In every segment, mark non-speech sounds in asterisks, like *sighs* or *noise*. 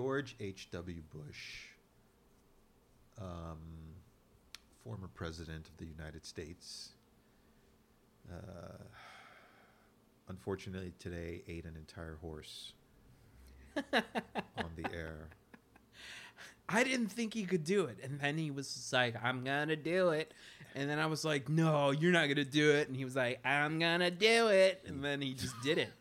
George H.W. Bush, um, former president of the United States, uh, unfortunately today ate an entire horse on the air. *laughs* I didn't think he could do it. And then he was like, I'm going to do it. And then I was like, no, you're not going to do it. And he was like, I'm going to do it. And then he just did it.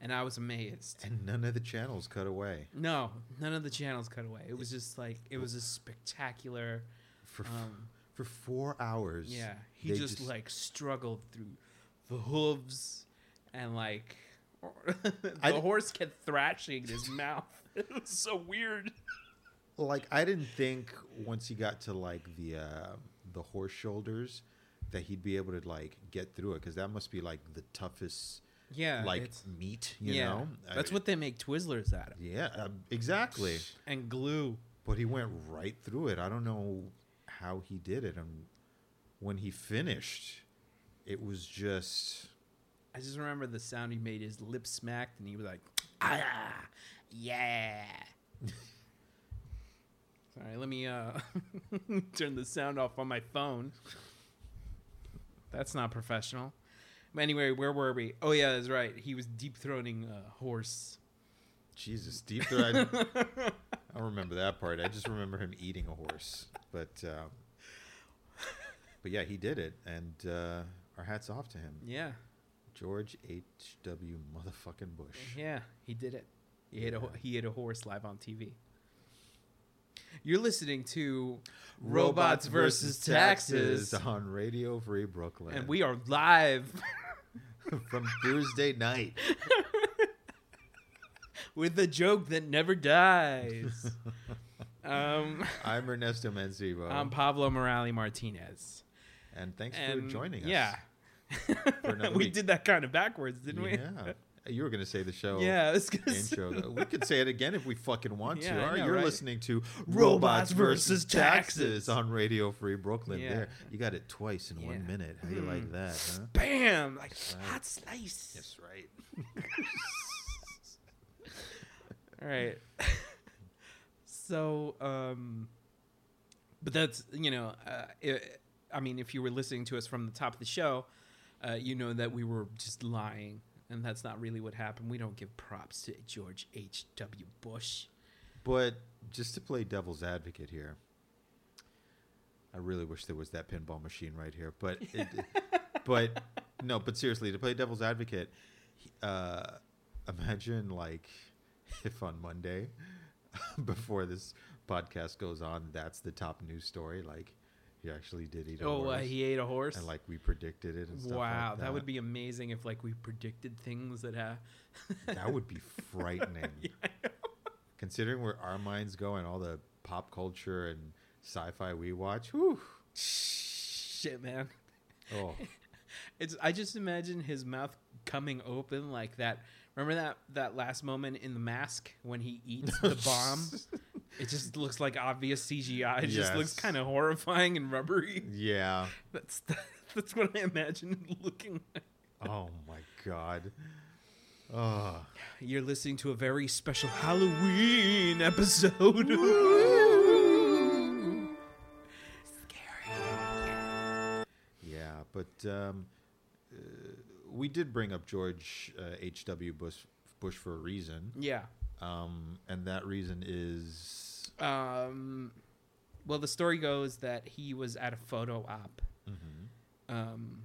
And I was amazed. And none of the channels cut away. No, none of the channels cut away. It was just like, it was a spectacular. For, Um, for four hours. yeah. He they just, like struggled through the hooves and like *laughs* the I- horse kept thrashing his *laughs* mouth. It was so weird. like I didn't think once he got to like the uh, the horse shoulders that he'd be able to like get through it because that must be like the toughest Yeah. like meat, you yeah. know. That's I- what they make Twizzlers out of. Yeah, um, exactly. And glue. But he went right through it. I don't know how he did it, and when he finished, it was just I just remember the sound he made. His lips smacked, and he was like, "Ah, yeah." *laughs* Sorry, let me uh, *laughs* turn the sound off on my phone. That's not professional. Anyway, where were we? Oh yeah, that's right. He was deep throating a horse. Jesus deep. throat. I, *laughs* I don't remember that part. I just remember him eating a horse. But um, but yeah, he did it, and uh, our hats off to him. Yeah, George H. W. Motherfucking Bush. yeah, he did it. He ate a he ate a horse live on TV. You're listening to Robots versus Taxes, on Radio Free Brooklyn, and we are live. *laughs* *laughs* from Thursday night. *laughs* with a joke that never dies. *laughs* um, I'm Ernesto Mancibo, I'm Pablo Morales Martinez. and thanks And for joining us. Yeah. we week. did that kind of backwards, didn't we? Yeah, you were gonna say the show. Yeah, I was Intro. We *laughs* could say it again if we fucking want Yeah, to. I All right, know, you're right? listening to Robots versus Taxes Taxes. on Radio Free Brooklyn. Yeah. There, you got it twice in one minute. How you like Mm. that? Huh? Bam! Like Right. hot slice. That's right. *laughs* All right. *laughs* so, um, but that's you know, uh, it, I mean, if you were listening to us from the top of the show, uh, you know that we were just lying, and that's not really what happened. We don't give props to George H. W. Bush. But just to play devil's advocate here, I really wish there was that pinball machine right here. But, it, *laughs* but no, but seriously, to play devil's advocate, uh, imagine like if on Monday, *laughs* before this podcast goes on, that's the top news story. Like he actually did eat a Oh, uh, horse, he ate a horse. and like we predicted it. And stuff wow, like that. would be amazing if like we predicted things that have. *laughs* that would be frightening. *laughs* Yeah. Considering where our minds go and all the pop culture and sci-fi we watch, whew, Shit, man. oh, *laughs* It's I just imagine his mouth coming open like that. Remember that that last moment in the mask when he eats the bomb? It just looks like obvious CGI. It just looks kind of horrifying and rubbery. yeah. *laughs* That's *laughs* that's what I imagine it looking like. Oh my god. Oh, You're listening to a very special Halloween episode. Scary. Yeah, but um, uh, we did bring up George uh, H.W. Bush, Bush for a reason, Yeah. Um, and that reason is Um, well, the story goes that he was at a photo op um,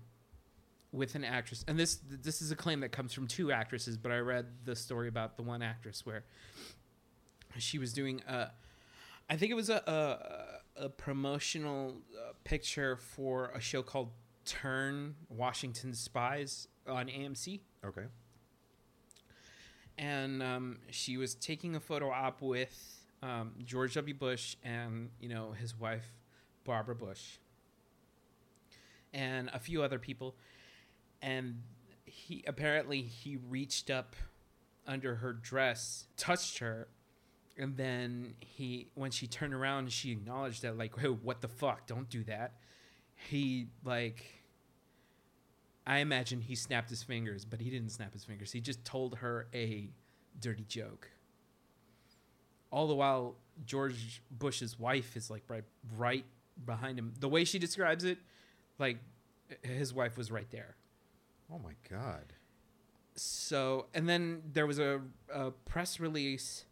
with an actress, and this this is a claim that comes from two actresses. But I read the story about the one actress where she was doing a, I think it was a a, a promotional uh, picture for a show called Turn Washington Spies on AMC okay. And um, she was taking a photo op with um, George W. Bush and you know his wife Barbara Bush and a few other people, and he apparently he reached up under her dress, touched her, and then he when she turned around, she acknowledged that like, "Hey, what the fuck? Don't do that." He like. I imagine he snapped his fingers, but he didn't snap his fingers. He just told her a dirty joke. all the while George Bush's wife is like right right behind him. The way she describes it, like his wife was right there. Oh my god. So, and then there was a, a press release.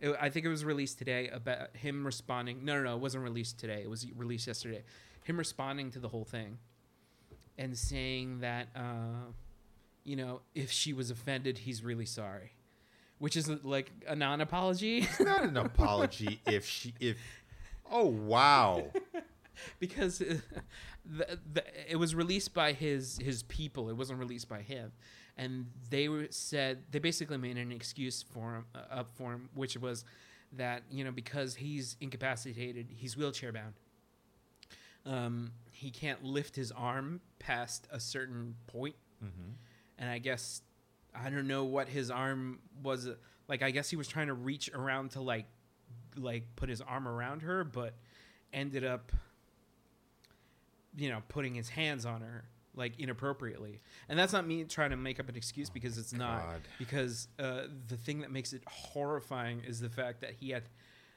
It, I think it was released today about him responding. No, no, no, it wasn't released today. It was released yesterday. Him responding to the whole thing and saying that, uh, you know, if she was offended, he's really sorry, which is like a non apology. It's not an apology *laughs* if she if. Oh wow. *laughs* because uh, the, the, it was released by his his people. It wasn't released by him, and they were said they basically made an excuse for him uh, up for him, which was that you know because he's incapacitated, he's wheelchair bound. Um, he can't lift his arm past a certain point, hmm and I guess I don't know what his arm was like. I guess he was trying to reach around to like like put his arm around her, but ended up you know putting his hands on her like inappropriately and that's not me trying to make up an excuse because it's not God. because uh, the thing that makes it horrifying is the fact that he had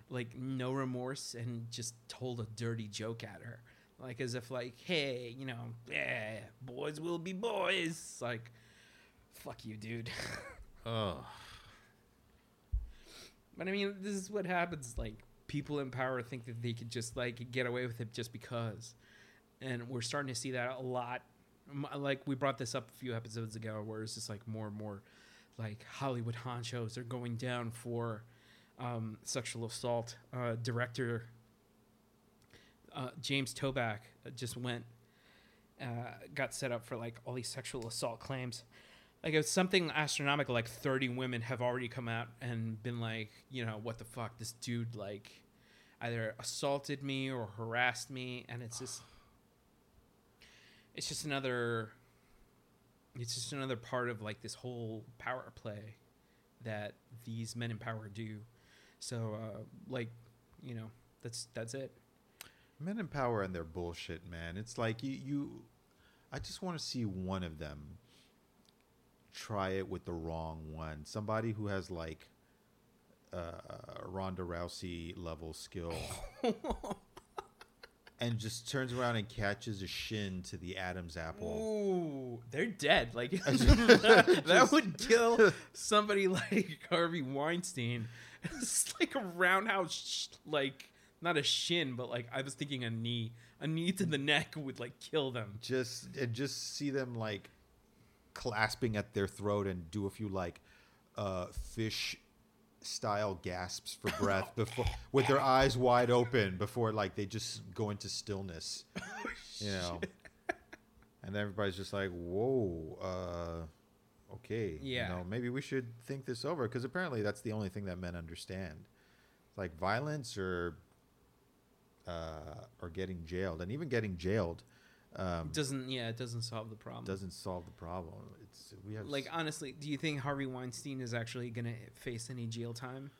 like no remorse and just told a dirty joke at her like as if like hey you know yeah boys will be boys. Like fuck you dude. *laughs* Oh. but i mean this is what happens. Like people in power think that they could just like get away with it just because. And we're starting to see that a lot. Like we brought this up a few episodes ago where it's just like more and more like hollywood honchos are going down for um, sexual assault uh, director uh, james toback just went uh, got set up for like all these sexual assault claims. Like it was something astronomical like 30 women have already come out and been like you know what the fuck this dude like either assaulted me or harassed me and it's just it's just another it's just another part of like this whole power play that these men in power do. So uh like you know that's that's it Men in power and their bullshit, man. It's like you, you I just want to see one of them try it with the wrong one. Somebody who has like uh, Ronda Rousey level skill *laughs* and just turns around and catches a shin to the Adam's apple. Ooh, they're dead. Like *laughs* *laughs* that, that would kill somebody like Harvey Weinstein. It's like a roundhouse, sh- like not a shin, but like I was thinking a knee. A knee to the neck would like kill them. Just and just see them like clasping at their throat and do a few like uh, fish style gasps for breath *laughs* before with their eyes wide open before like they just go into stillness *laughs* you know and everybody's just like whoa uh okay Yeah. you know maybe we should think this over because apparently that's the only thing that men understand like violence or uh or getting jailed and even getting jailed um Doesn't yeah, it doesn't solve the problem. doesn't solve the problem it's we have like honestly, do you think Harvey Weinstein is actually gonna face any jail time?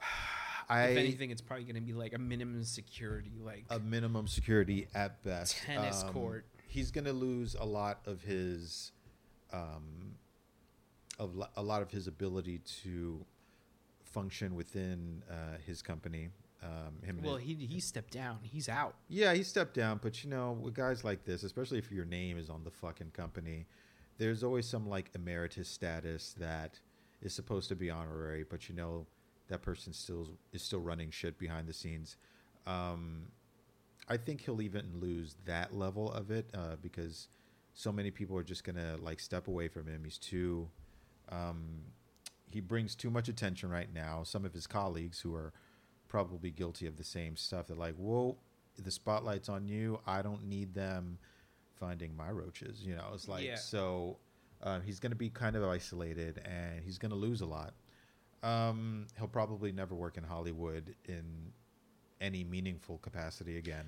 *sighs* I, if anything, it's probably gonna be like a minimum security, like a minimum security at best. Tennis Um, court. He's going to lose a lot of his, um, of a lot of his ability to function within uh, his company. Um, him and well, his- he he stepped down. He's out. yeah, he stepped down, but you know, with guys like this, especially if your name is on the fucking company, there's always some like emeritus status that is supposed to be honorary, but you know, that person still is still running shit behind the scenes. Um, I think he'll even lose that level of it uh, because so many people are just gonna like step away from him. He's too, um, he brings too much attention right now. Some of his colleagues who are probably guilty of the same stuff. They're like, "Whoa, the spotlight's on you. I don't need them finding my roaches." You know, it's like Yeah. so. Uh, he's going to be kind of isolated, and he's going to lose a lot. Um, he'll probably never work in Hollywood in any meaningful capacity again.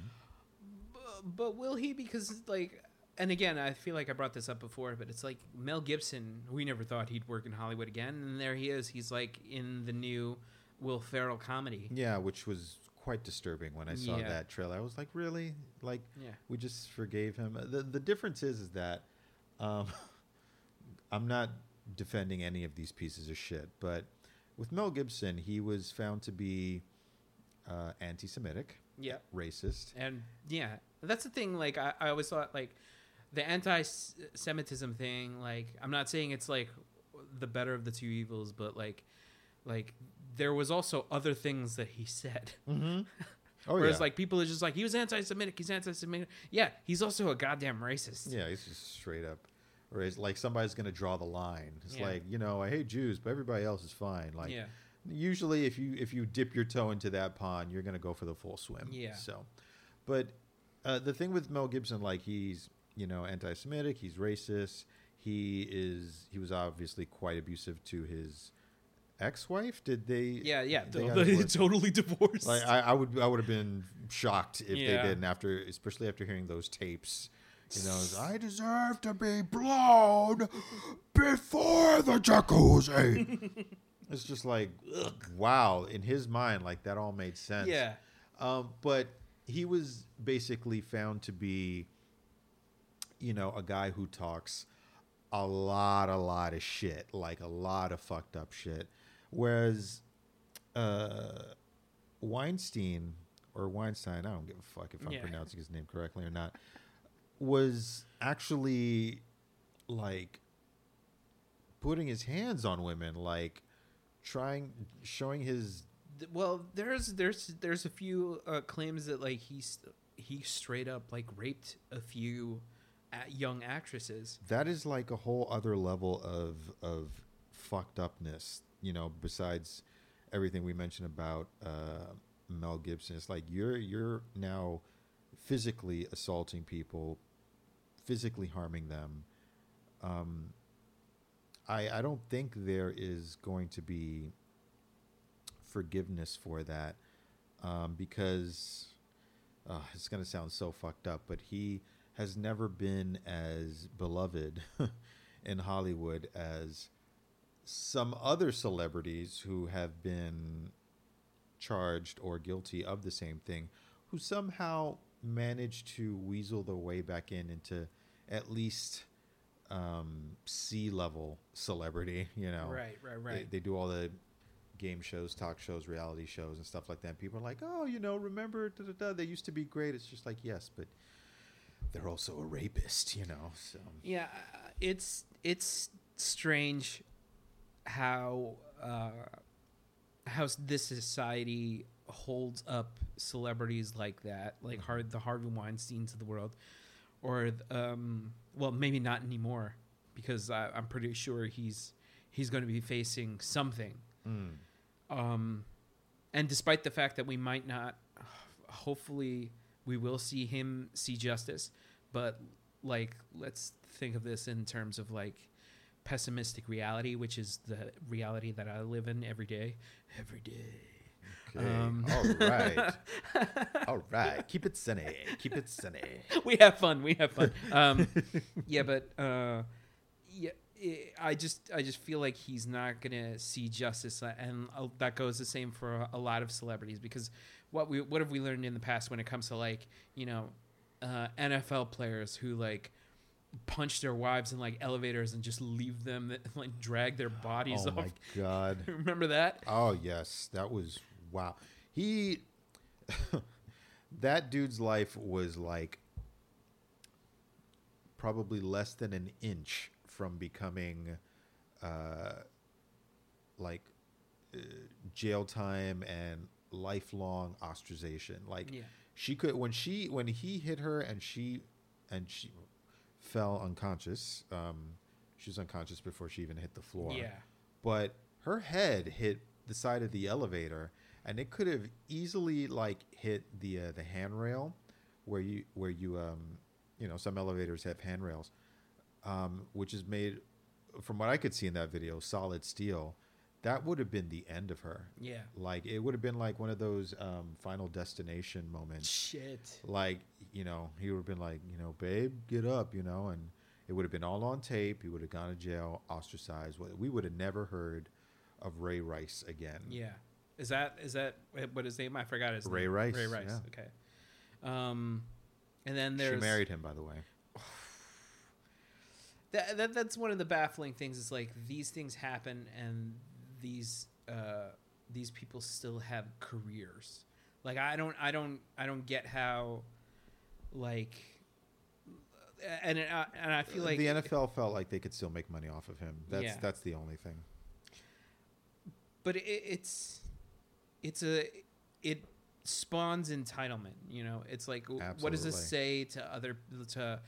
But, but will he? Because like, and again, I feel like I brought this up before, but it's like Mel Gibson. We never thought he'd work in Hollywood again, and there he is. He's like in the new Will Ferrell comedy. Yeah, which was quite disturbing when I saw Yeah. that trailer. I was like, really? Like, Yeah. we just forgave him. The the difference is is that um, *laughs* I'm not defending any of these pieces of shit, but with Mel Gibson, he was found to be uh, anti-Semitic, Yeah. racist. And yeah, that's the thing. Like I, I always thought like the anti-Semitism thing. Like I'm not saying it's like the better of the two evils, but like like there was also other things that he said. Mm-hmm. *laughs* Oh Whereas yeah, like people are just like he was anti-Semitic. He's anti-Semitic. Yeah, he's also a goddamn racist. yeah, he's just straight up. Or it's like somebody's gonna draw the line. It's Yeah. like you know, I hate Jews, but everybody else is fine. Like yeah. usually, if you if you dip your toe into that pond, you're gonna go for the full swim. Yeah. So, but uh, the thing with Mel Gibson, like he's you know anti-Semitic, he's racist. He is he was obviously quite abusive to his ex-wife. Did they? Yeah, yeah, they th- got they're divorced? totally divorced. Like I, I would I would have been shocked if Yeah. they didn't after especially after hearing those tapes. You know, it's, I deserve to be blown before the jacuzzi. *laughs* it's just like wow, in his mind, like that all made sense. yeah, Um, but he was basically found to be, you know, a guy who talks a lot, a lot of shit, like a lot of fucked up shit. Whereas uh, Weinstein or Weinstein, I don't give a fuck if I'm Yeah. pronouncing his name correctly or not, was actually like putting his hands on women, like trying, showing his well, there's there's there's a few uh, claims that like he's he straight up like raped a few young actresses. that is like a whole other level of of fucked upness you know besides everything we mentioned about uh mel gibson it's like you're you're now physically assaulting people physically harming them. Um i i don't think there is going to be forgiveness for that um because uh, it's going to sound so fucked up, but he has never been as beloved *laughs* in Hollywood as some other celebrities who have been charged or guilty of the same thing, who somehow managed to weasel their way back in into at least um, C level celebrity. *laughs* You know, Right, right, they, right. they do all the game shows, talk shows, reality shows, and stuff like that. And people are like, "Oh, you know, remember? Da, da, da, they used to be great." It's just like, yes, but they're also a rapist, you know. So Yeah, uh, it's it's strange how uh, how this society holds up celebrities like that, like hard the Harvey Weinstein's of the world, or um, well, maybe not anymore, because I, I'm pretty sure he's he's going to be facing something. mm. Um, and despite the fact that we might not, hopefully, we will see him see justice. But like, let's think of this in terms of like pessimistic reality, which is the reality that I live in every day. Every day. okay, Um, all right, *laughs* all right. Keep it sunny. Keep it sunny. *laughs* we have fun. We have fun. Um, *laughs* yeah, but uh, yeah, i I just I just feel like he's not gonna see justice, uh, and uh, that goes the same for a, a lot of celebrities. Because what we what have we learned in the past when it comes to like you know uh, NFL players who like punch their wives in like elevators and just leave them *laughs* like drag their bodies Oh off. my god. *laughs* Remember that? Oh yes, that was wow. He *laughs* that dude's life was like probably less than an inch from becoming uh like uh, jail time and lifelong ostracization. Like Yeah. she could when she when he hit her and she and she fell unconscious. Um she was unconscious before she even hit the floor Yeah. but her head hit the side of the elevator and it could have easily like hit the uh, the handrail where you where you um you know some elevators have handrails um which is made from what I could see in that video solid steel that would have been the end of her Yeah. like it would have been like one of those um final destination moments Shit. like you know he would have been like you know babe get up you know and it would have been all on tape he would have gone to jail ostracized we would have never heard of ray rice again Yeah. Is that is that what his name? I forgot his Ray name. Rice, Ray Rice. yeah. Okay. Um, and then she married him by the way *sighs* that, that that's one of the baffling things is like these things happen and these uh, these people still have careers. Like I don't I don't I don't get how like and uh, and I feel like the NFL felt like they could still make money off of him. That's Yeah. that's the only thing. but it, it's it's a it spawns entitlement you know it's like w- what does this say to other to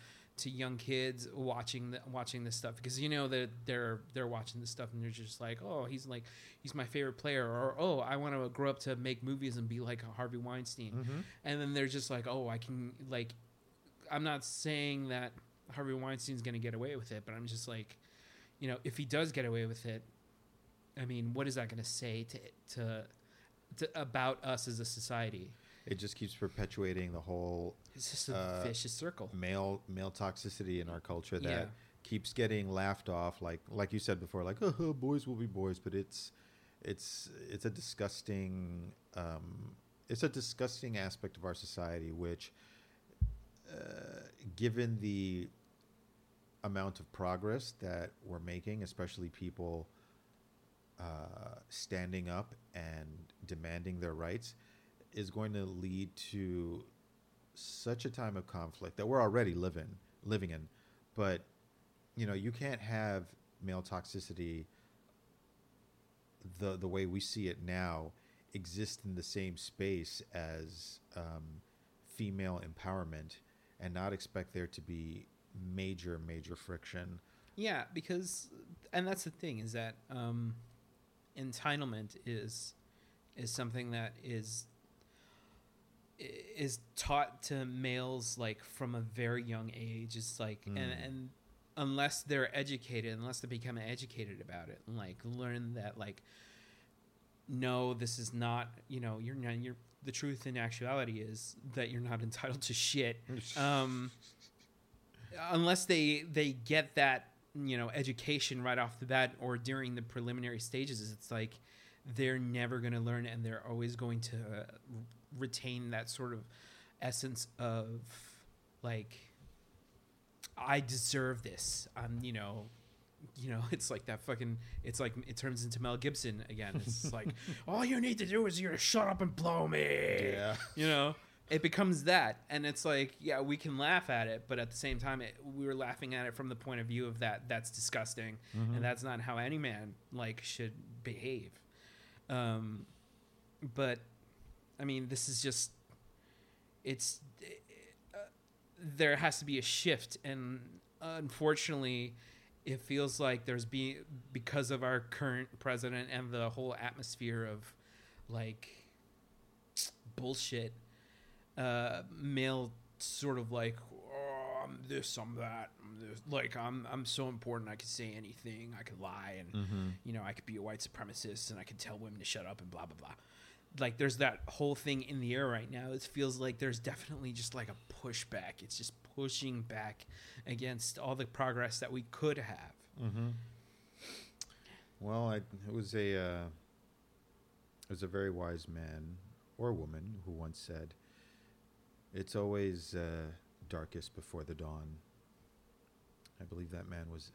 to young kids watching the, watching this stuff because you know that they're they're watching this stuff and they're just like oh he's like he's my favorite player or oh I want to grow up to make movies and be like Harvey Weinstein Mm-hmm. and then they're just like oh I can like I'm not saying that Harvey Weinstein's going to get away with it but I'm just like you know if he does get away with it I mean, what is that going to say to, to to about us as a society? It just keeps perpetuating the whole It's just a Uh, vicious circle. male male toxicity in our culture that Yeah. keeps getting laughed off. Like like you said before, like oh, boys will be boys, but it's it's it's a disgusting um, it's a disgusting aspect of our society, which uh, given the amount of progress that we're making, especially people uh, standing up and demanding their rights, is going to lead to such a time of conflict that we're already living living in. But you know, you can't have male toxicity the the way we see it now exist in the same space as um, female empowerment and not expect there to be major major friction. Yeah, because and that's the thing is that um, entitlement is is something that is is taught to males like from a very young age. It's like and Mm. and unless they're educated, unless they become educated about it, and like learn that like no, this is not you know you're not you're the truth in actuality is that you're not *laughs* entitled to shit *laughs* um, unless they they get that you know education right off the bat or during the preliminary stages it's like they're never going to learn and they're always going to uh, retain that sort of essence of like i deserve this. I'm you know you know *laughs* it's like that fucking it's like it turns into mel gibson again. It's like *laughs* *laughs* all you need to do is you're shut up and blow me. Yeah. you know? It becomes that. And it's like yeah we can laugh at it but at the same time it, we were laughing at it from the point of view of that that's disgusting. Mhm. and that's not how any man like should behave. Um but i mean this is just it's uh, there has to be a shift. And unfortunately it feels like there's be because of our current president and the whole atmosphere of like bullshit uh male sort of like oh, I'm this I'm that I'm this like I'm I'm so important. I could say anything. I could lie and Mm-hmm. you know I could be a white supremacist and I could tell women to shut up and blah blah blah like there's that whole thing in the air right now it feels like there's definitely just like a pushback it's just pushing back against all the progress that we could have Mm-hmm. Well, I, it was a uh, it was a very wise man or woman who once said, "It's always uh, darkest before the dawn." I believe that man was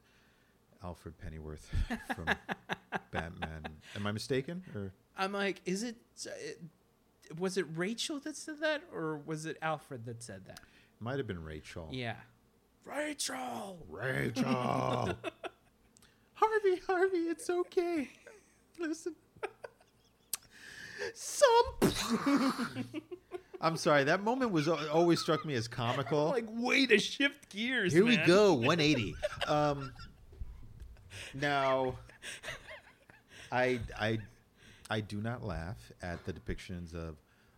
Alfred Pennyworth *laughs* from *laughs* Batman. Am I mistaken? Or I'm like is it was it Rachel that said that or was it Alfred that said that might have been Rachel. yeah Rachel Rachel. *laughs* Harvey, Harvey, it's okay. Listen. Some. *laughs* I'm sorry. That moment was always struck me as comical. *laughs* like way to shift gears Here we go, 180. Um, now, I I I do not laugh at the depictions of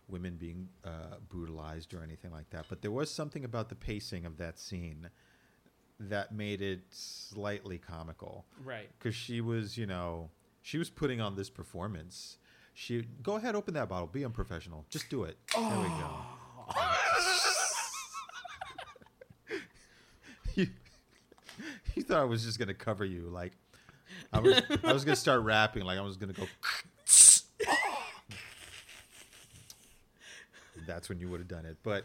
women being uh, brutalized or anything like that, but there was something about the pacing of that scene that made it slightly comical right because she was, you know, she was putting on this performance. She go ahead, open that bottle, be unprofessional, just do it. There we go. *laughs* you, you thought I was just gonna cover you, like I was. I was gonna start rapping, like I was gonna go. *laughs* That's when you would have done it. But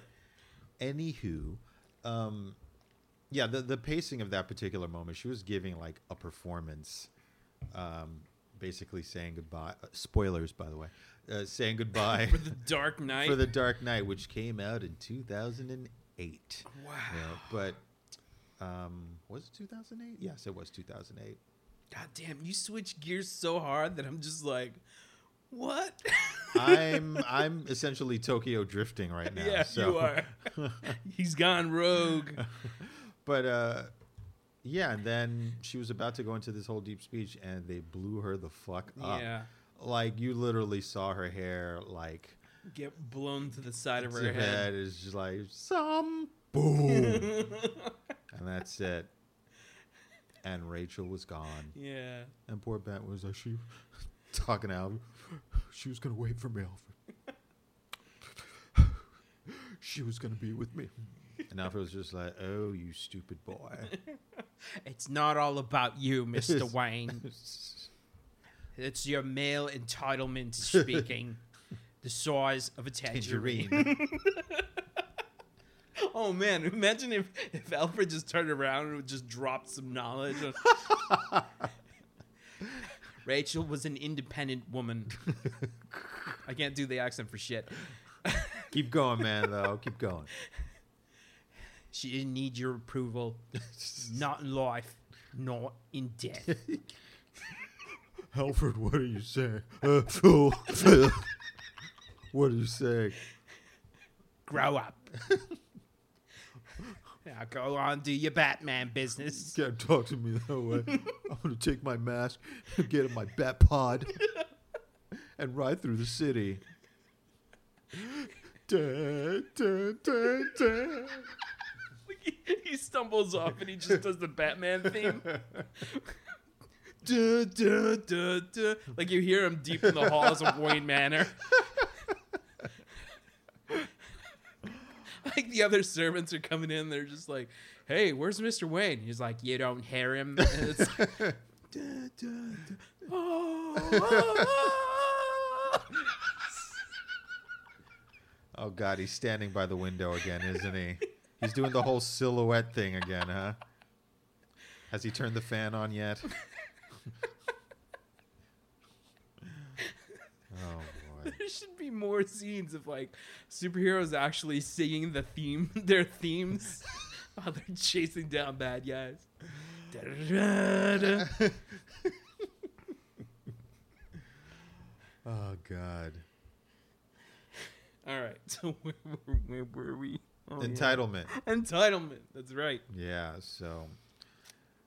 anywho, um, yeah, the the pacing of that particular moment, she was giving like a performance, um, basically saying goodbye. Uh, spoilers, by the way, uh, saying goodbye *laughs* For the Dark Knight. for the Dark Knight, which came out in 2008. wow. Yeah, but um, was it 2008? Yes, it was 2008. God damn, you switch gears so hard that I'm just like, what? *laughs* I'm I'm essentially Tokyo drifting right now. yeah, so. you are. He's gone rogue. *laughs* But uh, yeah, and then she was about to go into this whole deep speech, and they blew her the fuck up. Yeah. Like you literally saw her hair like Get blown to the side of her head. is just like some boom, *laughs* and that's it. And Rachel was gone, yeah. and poor Bent was like she talking out. She was gonna wait for me, Alfred. she was gonna be with me. And Alfred was just like, "Oh, you stupid boy." *laughs* It's not all about you, Mr. *laughs* Wayne. It's your male entitlement speaking. *laughs* the size of a tangerine. Tangerine. Oh man, imagine if, if Alfred just turned around and just dropped some knowledge. Rachel was an independent woman. *laughs* I can't do the accent for shit. *laughs* Keep going, man. Though, keep going. She didn't need your approval. *laughs* Not in life, not in death. Alfred, what are you saying? Uh, oh, what are you saying? Grow up. Now go on, do your Batman business. Can't talk to me that way. *laughs* I'm gonna take my mask, *laughs* get in my bat pod, *laughs* and ride through the city. Da, da, da, da. he, he stumbles off and he just does the Batman theme. Duh, duh, duh, duh. Like you hear him deep in the halls of Wayne Manor. *laughs* like the other servants are coming in, they're just like, "Hey, where's Mr. Wayne?" He's like, "You don't hear him." *laughs* And it's, duh, duh, duh. Oh, oh, oh. Oh God, he's standing by the window again, isn't he? He's doing the whole silhouette thing again, huh? Has he turned the fan on yet? *laughs* oh There should be more scenes of like superheroes actually singing the theme, *laughs* their themes, *laughs* while they're chasing down bad guys. *laughs* Oh God. All right, so where, where, where were we? Oh, yeah. Entitlement. Entitlement. That's right. Yeah. So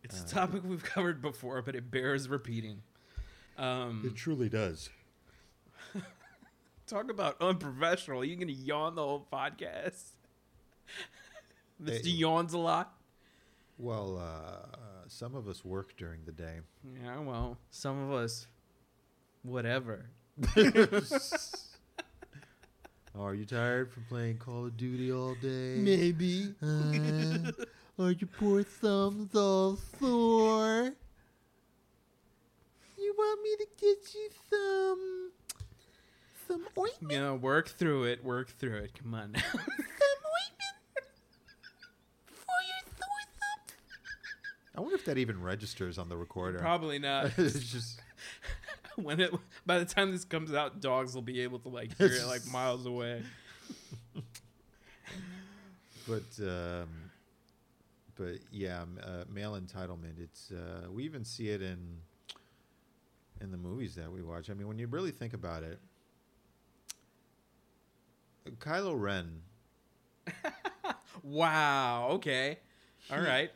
It's Uh, a topic we've covered before, but it bears repeating. Um, it truly does. Talk about unprofessional. Are You gonna yawn the whole podcast? *laughs* Mr. Hey. Yawns a lot. Well, uh, some of us work during the day. Yeah, well, some of us, whatever. Oh, *laughs* are you tired from playing Call of Duty all day? Maybe. Uh, *laughs* are your poor thumbs all sore? You want me to get you some some ointment? You know, work through it. Work through it. Come on. now. *laughs* Some ointment for your sore thumbs? I wonder if that even registers on the recorder. Probably not. *laughs* it's just *laughs* when it by the time this comes out, dogs will be able to like hear it like miles away. but um, but yeah, uh, male entitlement. It's uh, we even see it in in the movies that we watch. I mean, when you really think about it, Kylo Ren. *laughs* Wow. Okay. All He- right.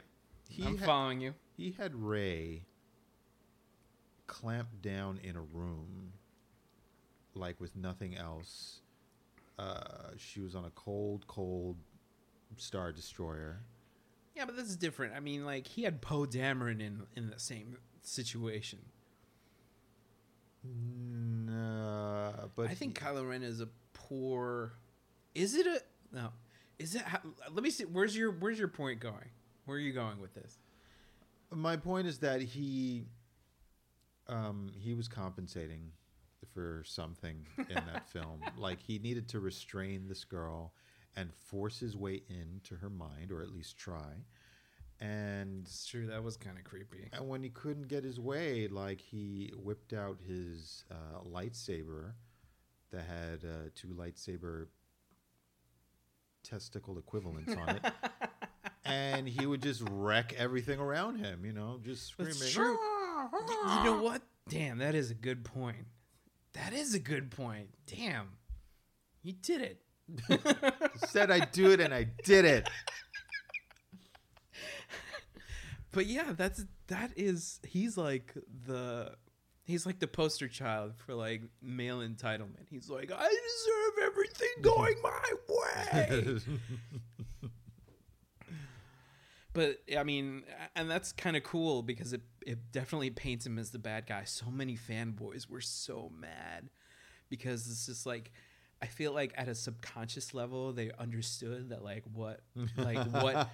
He I'm ha- following you. he had Rey clamped down in a room, like with nothing else. Uh, she was on a cold, cold star destroyer. Yeah, but this is different. I mean, like he had Poe Dameron in in the same situation. No, but I think he- Kylo Ren is a poor. Is it a no? Is it? How, let me see. Where's your Where's your point going? Where are you going with this? my point is that he um he was compensating for something in that *laughs* film like he needed to restrain this girl and force his way into her mind or at least try and It's true. That was kind of creepy. and when he couldn't get his way, like he whipped out his uh, lightsaber that had uh, two lightsaber testicle equivalents on it, *laughs* and he would just wreck everything around him. You know, just screaming. That's true. You know what? Damn, that is a good point. That is a good point. Damn, you did it. *laughs* Said I'd do it, and I did it. *laughs* But yeah, that's that is he's like the he's like the poster child for like male entitlement. He's like, I deserve everything *laughs* going my way. *laughs* but I mean, and that's kind of cool because it it definitely paints him as the bad guy. So many fanboys were so mad because it's just like I feel like at a subconscious level they understood that like what like *laughs* what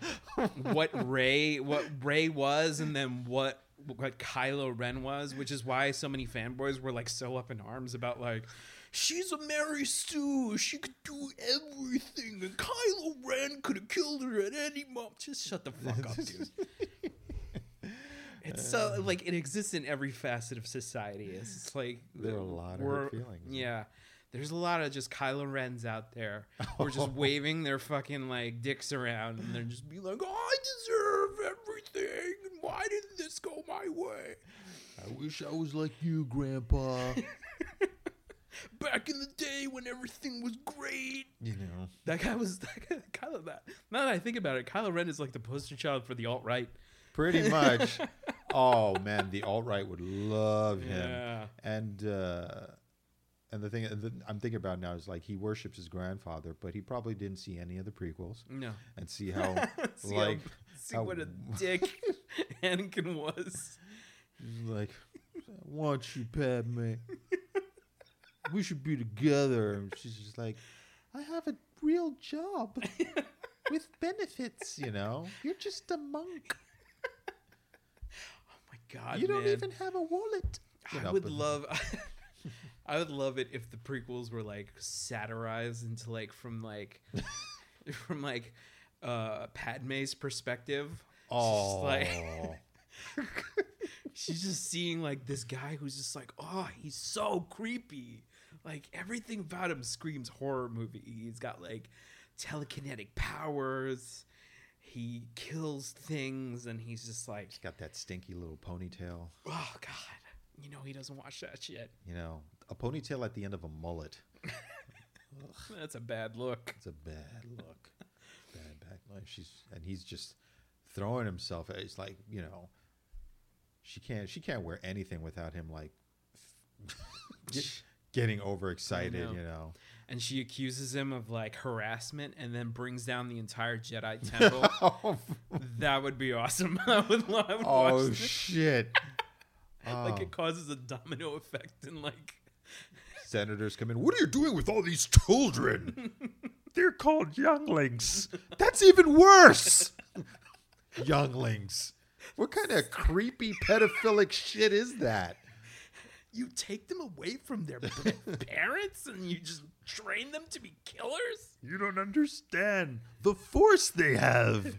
what Rey what Rey was and then what what Kylo Ren was, which is why so many fanboys were like so up in arms about like she's a Mary Sue, she could do everything, and Kylo Ren could have killed her at any moment. Just shut the fuck up, dude. *laughs* It's so like it exists in every facet of society. It's like There are a lot of feelings. Yeah. There's a lot of just Kylo Rens out there who are just *laughs* waving their fucking like dicks around and they're just be like, oh, I deserve everything. And why didn't this go my way? I wish I was like you, Grandpa. *laughs* Back in the day when everything was great. you know. That guy was *laughs* that guy, Kylo. That now that I think about it, Kylo Ren is like the poster child for the alt right. Pretty much. oh man, the alt right would love him. Yeah. And uh, and the thing that I'm thinking about now is like he worships his grandfather, but he probably didn't see any of the prequels No. and see how see like how, see how- *laughs* what a dick *laughs* Anakin was. like I want you, Padme. we should be together. And she's just like, I have a real job *laughs* with benefits. You know, you're just a monk. Oh my god, you don't even have a wallet. You I know, would love I would love it if the prequels were like satirized into like from like *laughs* from like uh Padme's perspective. Oh, like- *laughs* She's just seeing like this guy who's just like, oh, he's so creepy. Like everything about him screams horror movie. He's got like telekinetic powers. He kills things and he's just like, he's got that stinky little ponytail. oh god. You know he doesn't watch that shit. You know, a ponytail at the end of a mullet. *laughs* That's a bad look. It's a bad look. bad, bad look. She's and he's just throwing himself. at It's like you know, she can't. She can't wear anything without him like *laughs* getting overexcited. know. You know. And she accuses him of like harassment and then brings down the entire Jedi *laughs* temple. oh, that would be awesome. I would, love. oh shit! Like Oh. it causes a domino effect and like Senators come in. What are you doing with all these children? *laughs* They're called younglings. *laughs* That's even worse. *laughs* younglings. What kind of creepy pedophilic shit is that? you take them away from their parents and you just train them to be killers. You don't understand the force they have.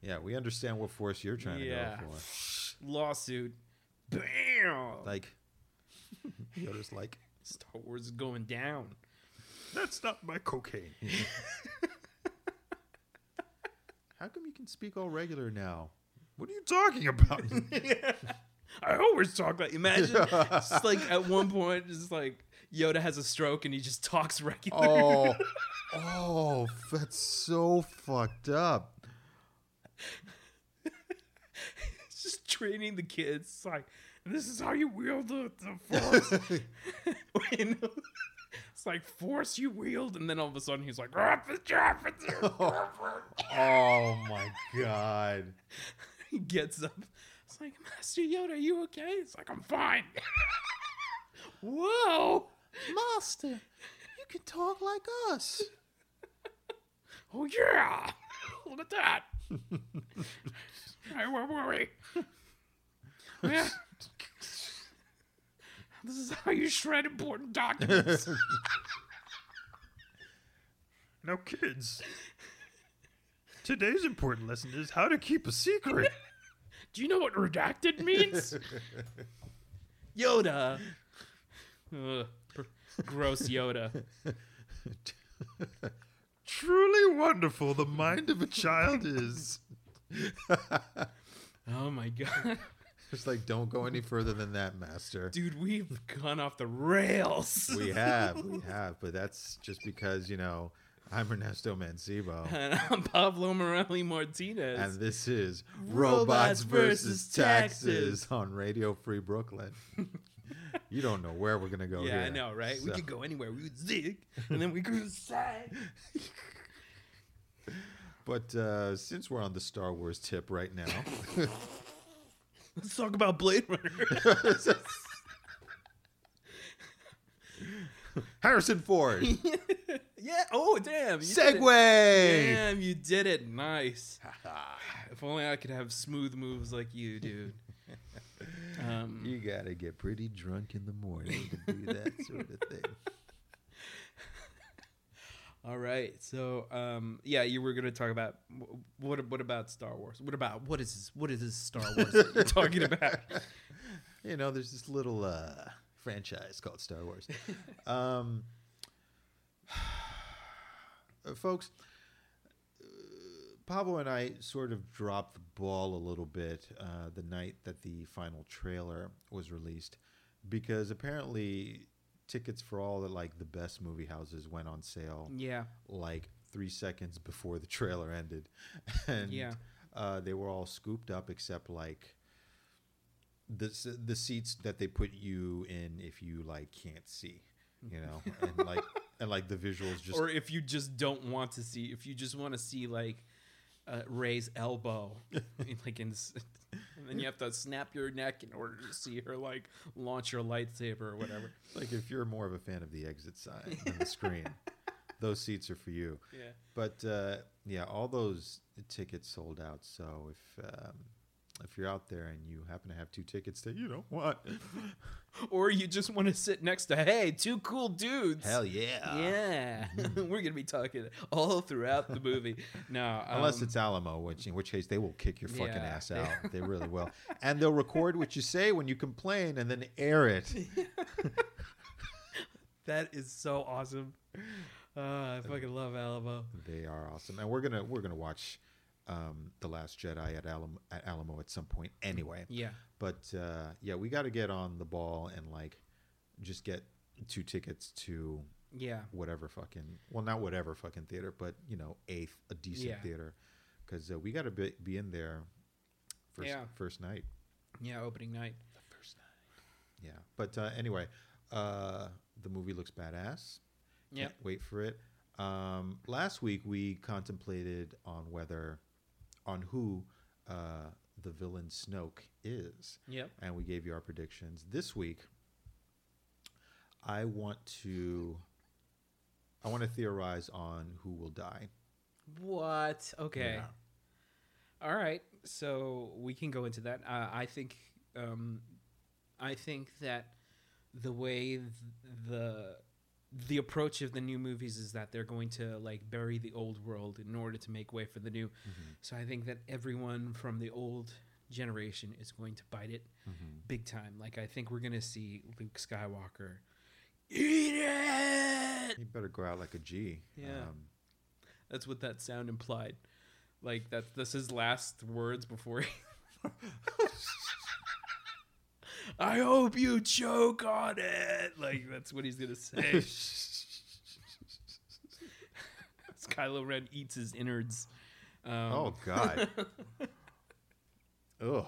yeah, we understand what force you're trying Yeah. to go for. Lawsuit. Bam. Like, Yoda's like, Star Wars is going down. that's not my cocaine. *laughs* How come you can speak all regular now? What are you talking about? *laughs* I always talk like imagine *laughs* it's like at one point it's like Yoda has a stroke and he just talks regular. oh, oh, that's so fucked up. It's just training the kids. It's like this is how you wield the, the force. *laughs* *laughs* It's like force you wield, and then all of a sudden he's like, *laughs* Oh my god. he gets up. It's like, Master Yoda, are you okay? It's like, I'm fine. Whoa. Master, you can talk like us. Oh yeah. Look at that. I won't worry. Yeah. This is how you shred important documents. *laughs* Now, kids, Today's important lesson is how to keep a secret. *laughs* Do you know what redacted means? *laughs* Yoda. Ugh, pr- gross Yoda. Truly wonderful the mind of a child is. Oh my god. *laughs* It's like, don't go any further than that, Master. Dude, we've gone off the rails. We have, we *laughs* have, but that's just because you know I'm Ernesto Mancibo, *laughs* and I'm Pablo Morelli Martinez. and this is Robots Robots versus versus Taxes Taxes. on Radio Free Brooklyn. you don't know where we're gonna go. yeah, I know, right? We So- could go anywhere. We would zig, and then we could sag. But uh, since we're on the Star Wars tip right now, Let's talk about Blade Runner. *laughs* Harrison Ford, *laughs* yeah. Oh, damn. you. Segue. Damn, you did it. Nice. if only I could have smooth moves like you, dude. Um, *laughs* You gotta get pretty drunk in the morning to do that sort of thing. All right. So, um, yeah, you were gonna talk about what? What about Star Wars? What about what is this, what is this Star Wars that you're talking *laughs* about? you know, there's this little uh, franchise called Star Wars. um, *sighs* uh, folks, uh, Pablo and I sort of dropped the ball a little bit uh, the night that the final trailer was released because apparently tickets for all the like the best movie houses went on sale Yeah. like three seconds before the trailer ended, *laughs* and Yeah. uh, they were all scooped up except like the the seats that they put you in if you like can't see, you know, *laughs* and like and like the visuals just or if you just don't want to see, if you just want to see like uh, Rey's elbow, *laughs* like in, and then you have to snap your neck in order to see her like launch your lightsaber or whatever. like if you're more of a fan of the exit side than the screen, *laughs* those seats are for you. Yeah. But uh, yeah, all those tickets sold out. So if um, if you're out there and you happen to have two tickets that you don't want, *laughs* Or you just want to sit next to hey, two cool dudes. hell yeah, Yeah, *laughs* we're gonna be talking all throughout the movie. No, Unless um, it's Alamo, which in which case they will kick your fucking Yeah. ass out. They really will, and they'll record what you say when you complain and then air it. *laughs* that is so awesome. Uh, I fucking love Alamo. They are awesome, and we're gonna we're gonna watch um, the Last Jedi at Alamo at Alamo at some point anyway. Yeah, But uh, yeah, we got to get on the ball and like just get two tickets to yeah, whatever fucking well not whatever fucking theater, but you know a a decent Yeah. theater because uh, we got to be, be in there first Yeah. first night. yeah. Opening night. The first night. Yeah, but uh, anyway, uh, the movie looks badass. Yeah, Can't wait for it. Um, last week we contemplated on whether, on who uh, the villain Snoke is, yep. and we gave you our predictions. This week, I want to, I want to theorize on who will die. What? Okay. Yeah. All right. So we can go into that. Uh, I think. Um, I think that the way th- the the approach of the new movies is that they're going to like bury the old world in order to make way for the new. So I think that everyone from the old generation is going to bite it big time. Like I think we're going to see Luke Skywalker eat it. You better go out like a G. Yeah. Um, That's what that sound implied. Like that that's his last words before he *laughs* *laughs* I hope you choke on it. Like that's what he's gonna say. As *laughs* Kylo Ren eats his innards. Um, oh God. *laughs* Ugh.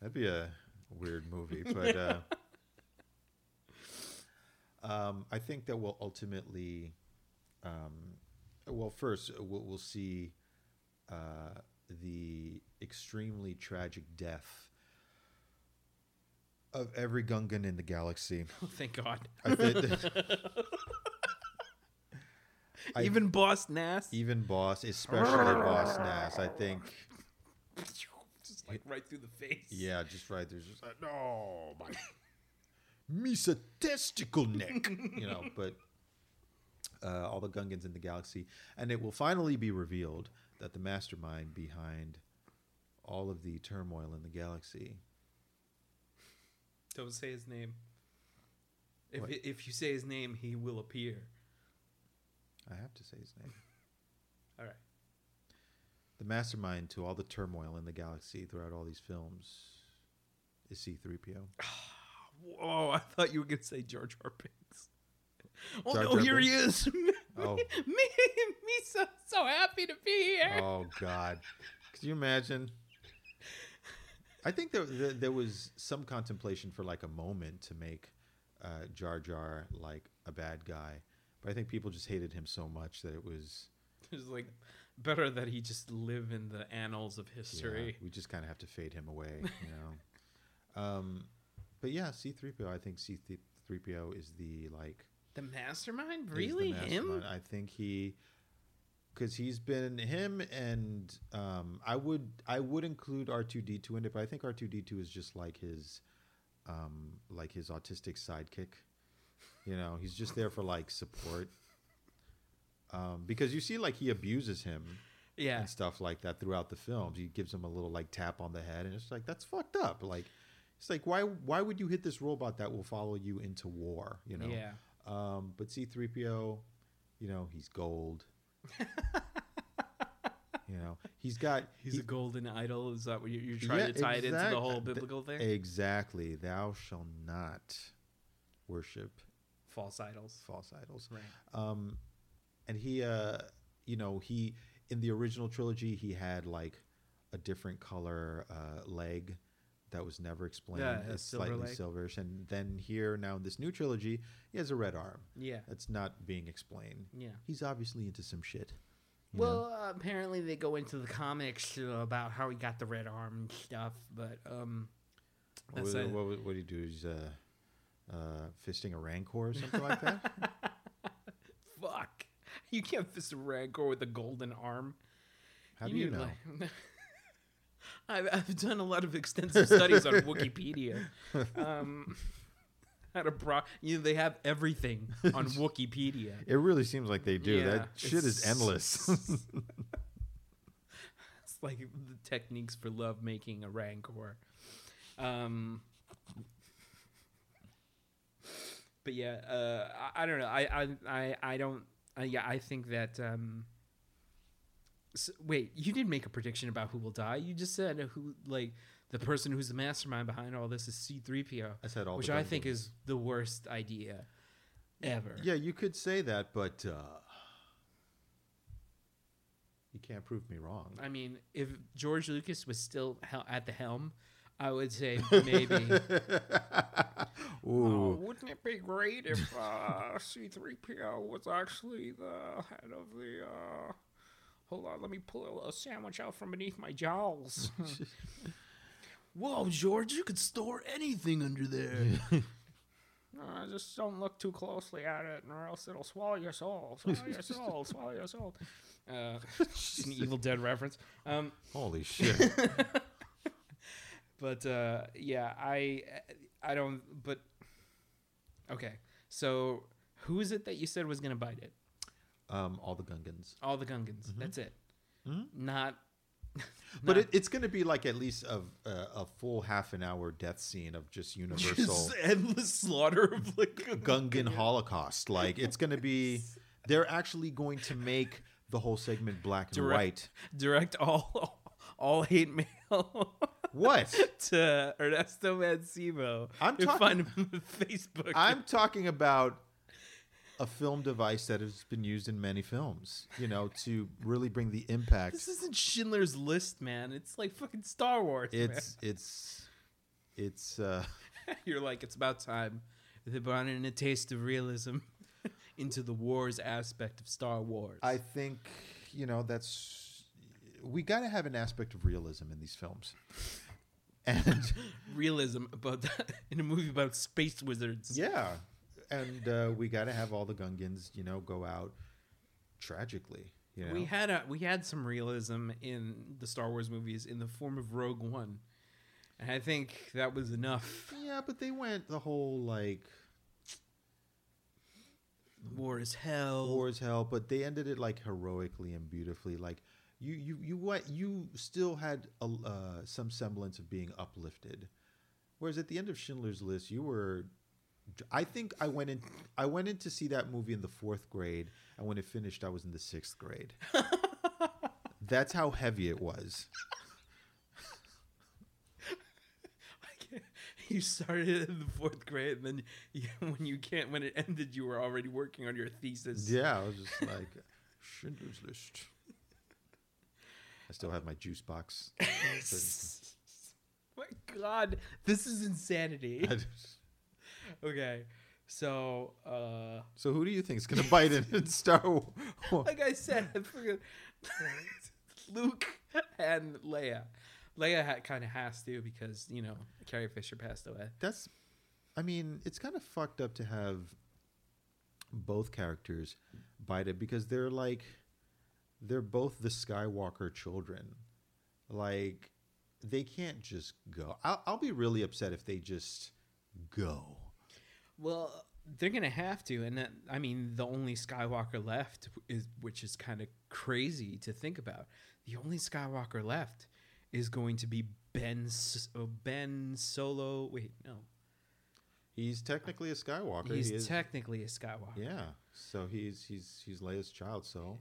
That'd be a weird movie, but uh, um, I think that we'll ultimately, um, well, first we'll, we'll see uh, the extremely tragic death of every Gungan in the galaxy. *laughs* oh, thank God. I think *laughs* I- Even Boss Nass. even Boss, especially Boss Nass, I think. *laughs* Just like right through the face. Yeah, just right. There's just like, no, my Misa testicle neck, you know. But uh, all the Gungans in the galaxy, and it will finally be revealed that the mastermind behind all of the turmoil in the galaxy. Don't say his name. If if you say his name, he will appear. I have to say his name. *laughs* All right. The mastermind to all the turmoil in the galaxy throughout all these films is C3PO. *sighs* Whoa! I thought you were gonna say Jar Jar Binks. *laughs* Oh Jar no! Jar Here he is. *laughs* Oh. me, me, so so happy to be here. Oh God! Could you imagine? I think there, there there was some contemplation for like a moment to make uh, Jar Jar like a bad guy, but I think people just hated him so much that it was It's like better that he just live in the annals of yeah, history. we just kind of have to fade him away, you know. *laughs* um, but yeah, C three PO. I think C three PO is the like The mastermind, is the really him? I think he, because he's been him, and um, I would I would include R two D two in it, but I think R two D two is just like his, um, like his autistic sidekick. You know, he's just there for like support. Um, because you see, like he abuses him Yeah, and stuff like that throughout the films. He gives him a little like tap on the head, and it's like that's fucked up. Like, it's like why why would you hit this robot that will follow you into war? You know. yeah. Um, but C3PO, you know, he's gold. *laughs* you know, he's got He's he- a golden idol. Is that what you're, you're trying Yeah, to tie it into the whole biblical thing? exactly. Thou shall not worship False idols. false idols. Right. Um, and he, uh, you know, he in the original trilogy he had like a different color uh, leg that was never explained. Yeah, a it's slightly leg. silverish, and then here now in this new trilogy he has a red arm. Yeah. That's not being explained. Yeah. He's obviously into some shit. you? Well, uh, apparently they go into the comics uh, about how he got the red arm and stuff, but um, what, that's what, what, what do you do? He's uh, uh, fisting a rancor or something like that. *laughs* fuck, you can't fist a rancor with a golden arm. How do you know? like- *laughs* I've, I've done a lot of extensive studies on Wikipedia. Um, *laughs* how to pro- you know, they have everything on *laughs* Wikipedia. It really seems like they do. Yeah, that shit is endless. *laughs* It's like the techniques for love making a rancor. Um, but yeah, uh, I, I don't know. I I I, I don't. Uh, yeah, I think that. Um, s wait, you didn't make a prediction about who will die. You just said who, like the person who's the mastermind behind all this is C three PO, I said all, which the I think is the worst idea ever. Yeah, you could say that, but uh, you can't prove me wrong. I mean, if George Lucas was still hel- at the helm, I would say maybe. *laughs* Oh, wouldn't it be great if uh, C3PO was actually the head of the. Uh... Hold on, let me pull a sandwich out from beneath my jowls. *laughs* *laughs* Whoa, George, you could store anything under there. *laughs* Uh, just don't look too closely at it, or else it'll swallow your soul. Swallow your soul. Swallow your soul. Uh, just an Evil Dead reference. Um, holy shit! but uh, yeah, I I don't. But okay, so who is it that you said was gonna bite it? Um, all the Gungans, All the Gungans. That's it. Mhm. Not. *laughs* but not- it, it's going to be like at least a, a a full half an hour death scene of just universal just endless slaughter of like *laughs* a Gungan Holocaust. Like it's going to be, *laughs* they're actually going to make the whole segment black and Direct- white. direct all all hate mail What? to Ernesto Mancebo. I'm talking- on Facebook. I'm talking about a film device that has been used in many films, you know, to really bring the impact. This isn't Schindler's List, man. It's like fucking Star Wars. It's it's it's uh. *laughs* You're like, it's about time. They brought in a taste of realism *laughs* into the wars aspect of Star Wars. I think, you know, that's we got to have an aspect of realism in these films. And *laughs* realism about that in a movie about space wizards. yeah, and uh, we got to have all the Gungans, you know, go out tragically, you know. We had a we had some realism in the Star Wars movies in the form of Rogue One, and I think that was enough. yeah, but they went the whole like War is hell. war is hell, but they ended it like heroically and beautifully. Like you you you what you still had a, uh, some semblance of being uplifted, whereas at the end of Schindler's List, you were. I think I went in. I went in to see that movie in the fourth grade, and when it finished, I was in the sixth grade. *laughs* That's how heavy it was. you started in the fourth grade, and then you, *laughs* when you can't, when it ended, you were already working on your thesis. Yeah, I was just like *laughs* Schindler's List. I still have my juice box. My God, this is insanity. *laughs* Okay, so uh, so who do you think is gonna bite in, in Star Wars? *laughs* like I said, *laughs* Luke and Leia. Leia ha- kind of has to because you know Carrie Fisher passed away. That's, I mean, it's kind of fucked up to have both characters bite it because they're like, they're both the Skywalker children. Like, they can't just go. I'll, I'll be really upset if they just go. Well, they're gonna have to, and that I mean, the only Skywalker left is, which is kind of crazy to think about. The only Skywalker left is going to be Ben oh, Ben Solo. Wait, no, He's technically a Skywalker. he's he technically a Skywalker. yeah. So he's he's he's Leia's child. So,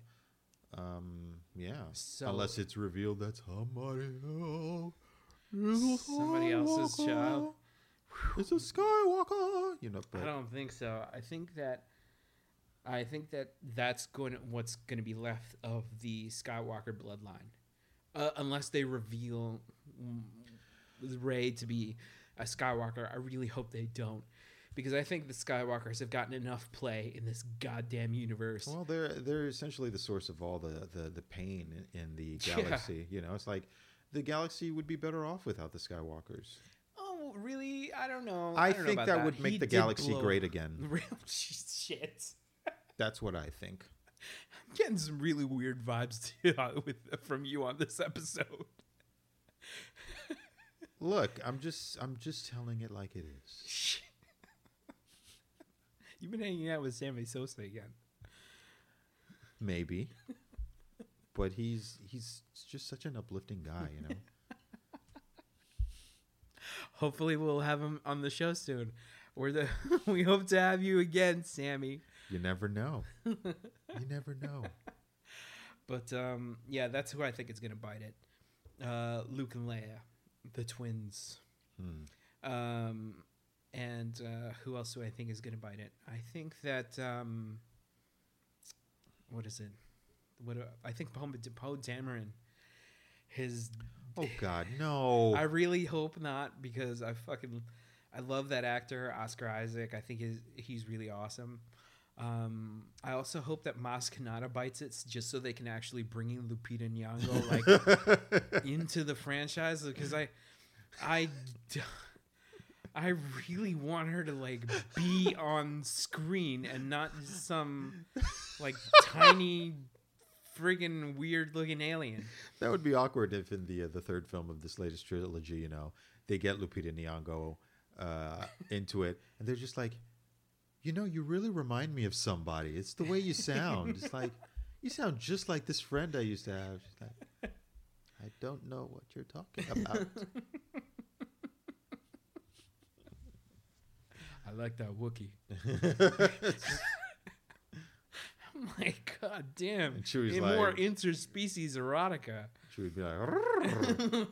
um, yeah. So- Unless it's revealed that somebody else, Somebody else's child. It's a Skywalker. You know, but I don't think so. I think that I think that that's going to, what's going to be left of the Skywalker bloodline, uh, unless they reveal mm, Rey to be a Skywalker. I really hope they don't, because I think the Skywalkers have gotten enough play in this goddamn universe. Well, they're they're essentially the source of all the the, the pain in, in the *laughs* Yeah. galaxy. You know, it's like the galaxy would be better off without the Skywalkers. Really? I don't know. I, don't know think about that, would make He the galaxy blow- great again. *laughs* Real *laughs* shit. That's what I think. I'm getting some really weird vibes *laughs* too, uh, with, from you on this episode. Look, I'm just I'm just telling it like it is. You've been hanging out with Sammy Sosa again. Maybe. But he's he's just such an uplifting guy, you know. Hopefully, we'll have him on the show soon. We're the *laughs* we hope to have you again, Sammy. You never know. you never know. *laughs* But um, yeah, that's who I think is gonna bite it. Uh, Luke and Leia, the twins. Hmm. Um, and uh, who else do I think is gonna bite it? I think that um, what is it? What do- I think Poe Dameron, his *laughs* Oh God, no! I really hope not because I fucking I love that actor Oscar Isaac. I think he's he's really awesome. Um, I also hope that Maz Kanata bites it just so they can actually bring in Lupita Nyong'o like *laughs* into the franchise because I I d- I really want her to like be on screen and not some like tiny friggin' weird looking alien. that would be awkward if in the uh, the third film of this latest trilogy, you know, they get Lupita Nyong'o uh, into it, and they're just like, you know, you really remind me of somebody. It's the way you sound. it's like you sound just like this friend I used to have. She's like, I don't know what you're talking about. *laughs* I like that Wookie. *laughs* *laughs* *laughs* I'm God damn. And In more interspecies erotica. she would be like, *laughs*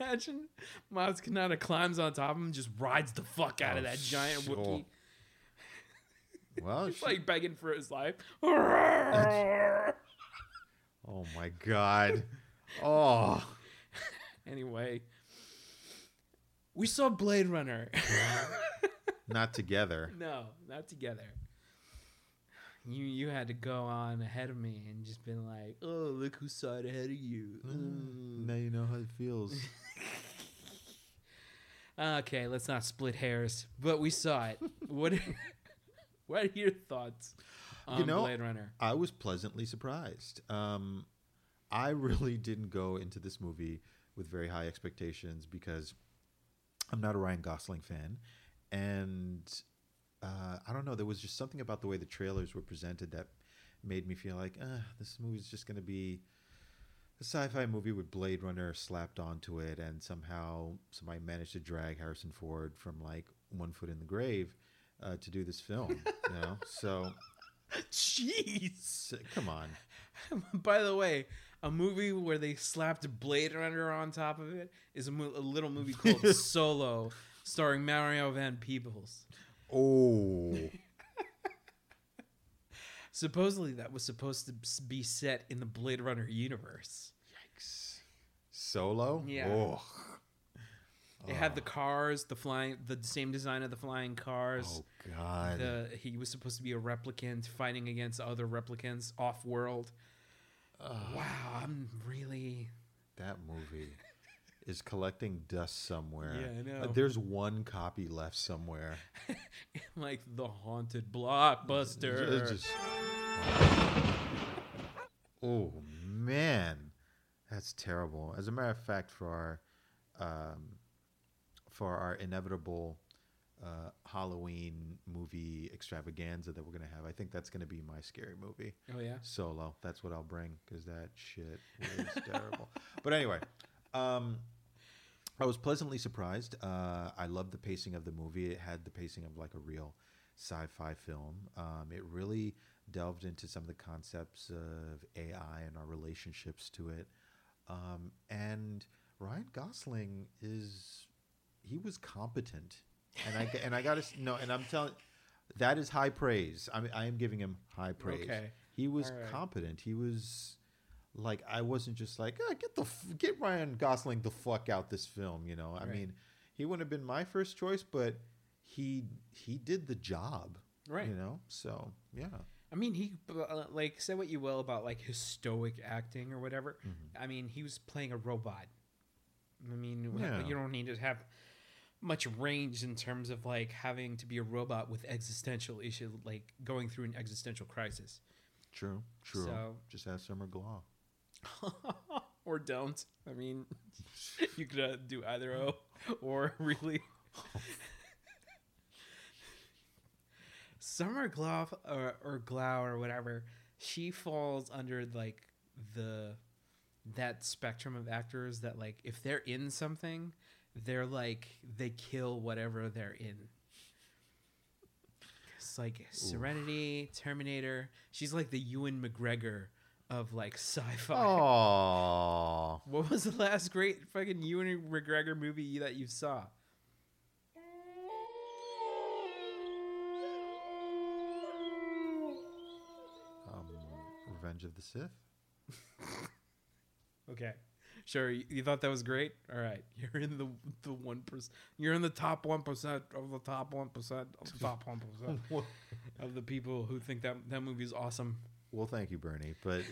Imagine Maz Kanata climbs on top of him and just rides the fuck out of Oh, that giant sure. Wookie. *laughs* well, He's she- like begging for his life. oh my god, oh. anyway, we saw Blade Runner. Not together. *laughs* no, not together. You you had to go on ahead of me and just been like, oh look who saw it ahead of you. Mm. Now you know how it feels. *laughs* Okay, let's not split hairs, but we saw it. what are, *laughs* what are your thoughts on know, Blade Runner? I was pleasantly surprised. Um, I really didn't go into this movie with very high expectations because I'm not a Ryan Gosling fan, and uh, I don't know. There was just something about the way the trailers were presented that made me feel like uh, this movie's just going to be a sci-fi movie with Blade Runner slapped onto it, and somehow somebody managed to drag Harrison Ford from like one foot in the grave uh, to do this film. you know, *laughs* so Jeez. come on. *laughs* By the way, a movie where they slapped Blade Runner on top of it is a, mo- a little movie called *laughs* Solo, starring Mario Van Peebles. Oh, *laughs* Supposedly, that was supposed to be set in the Blade Runner universe. yikes! Solo. Yeah. Oh. It had the cars, the flying, the same design of the flying cars. Oh God. The he was supposed to be a replicant fighting against other replicants off world. wow, I'm really That movie is collecting dust somewhere. Yeah, I Uh, know. there's one copy left somewhere. *laughs* like the haunted blockbuster. It's just- oh man, that's terrible. As a matter of fact, for our um, for our inevitable uh, Halloween movie extravaganza that we're gonna have, I think that's gonna be my scary movie. oh yeah. Solo. That's what I'll bring because that shit was *laughs* terrible. But anyway, um, I was pleasantly surprised. Uh, I loved the pacing of the movie. It had the pacing of like a real sci-fi film. Um, it really delved into some of the concepts of AI and our relationships to it. Um, and Ryan Gosling is he was competent, and I and I got to no, and I'm telling that is high praise. I mean, I am giving him high praise. Okay. He was right. competent. He was like I wasn't just like ah, get the f- get Ryan Gosling the fuck out this film. You know, I mean, he wouldn't have been my first choice, but he he did the job. Right. You know, so yeah. I mean, he uh, like say what you will about like his stoic acting or whatever. Mm-hmm. I mean, he was playing a robot. I mean, Yeah. you don't need to have much range in terms of like having to be a robot with existential issues, like going through an existential crisis. True. True. So- Just ask Summer Glau. *laughs* or don't. I mean, *laughs* you could uh, do either o *laughs* or really. Summer Glau or, or Glau or whatever, she falls under like the that spectrum of actors that like if they're in something, they're like they kill whatever they're in. It's like Serenity, Terminator. She's like the Ewan McGregor of like sci-fi. Oh. *laughs* What was the last great fucking Ewan McGregor movie that you saw? Um, Revenge of the Sith. *laughs* Okay, sure. You, you thought that was great. All right, *laughs* you're in the the one percent. You're in the top one percent of the top one percent of the top one percent of the people who think that that movie is awesome. Well, thank you, Bernie. But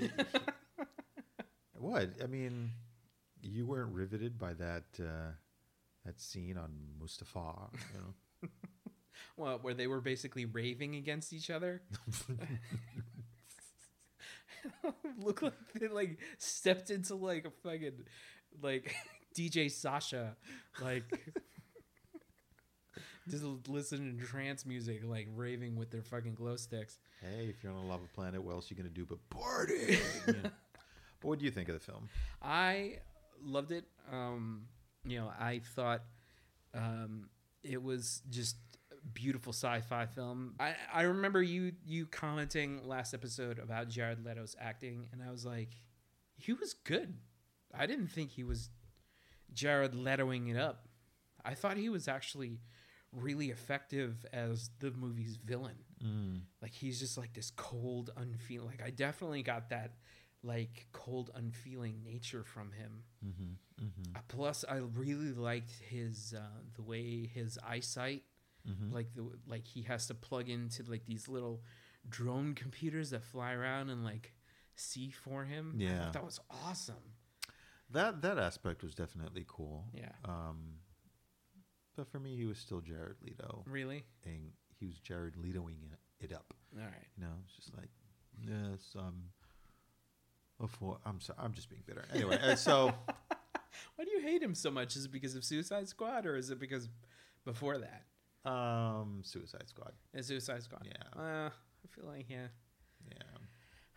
*laughs* what? I mean, you weren't riveted by that uh, that scene on Mustafar. You know? *laughs* Well, where they were basically raving against each other. *laughs* Look like they like stepped into like a fucking like DJ Sasha, like just listening to trance music, like raving with their fucking glow sticks. hey, if you're on a lava planet, what else are you gonna do but party? *laughs* But what do you think of the film? I loved it. Um, you know, I thought um, it was just a beautiful sci-fi film. I, I remember you you commenting last episode about Jared Leto's acting, and I was like, he was good. I didn't think he was Jared Letoing it up. I thought he was actually really effective as the movie's villain like he's just like this cold unfeeling like i definitely got that like cold unfeeling nature from him Mm-hmm. Mm-hmm. Uh, plus i really liked his uh the way his eyesight Mm-hmm. like the like he has to plug into like these little drone computers that fly around and like see for him Yeah. that was awesome That that aspect was definitely cool. yeah Um, but for me, he was still Jared Leto. really And he was Jared Letoing it, it up. all right You know, it's just like, yes, um, a four. I'm sorry, I'm just being bitter. Anyway, uh, so *laughs* why do you hate him so much is it because of suicide squad or is it because before that um, Suicide Squad. It's suicide squad Yeah. uh, i feel like yeah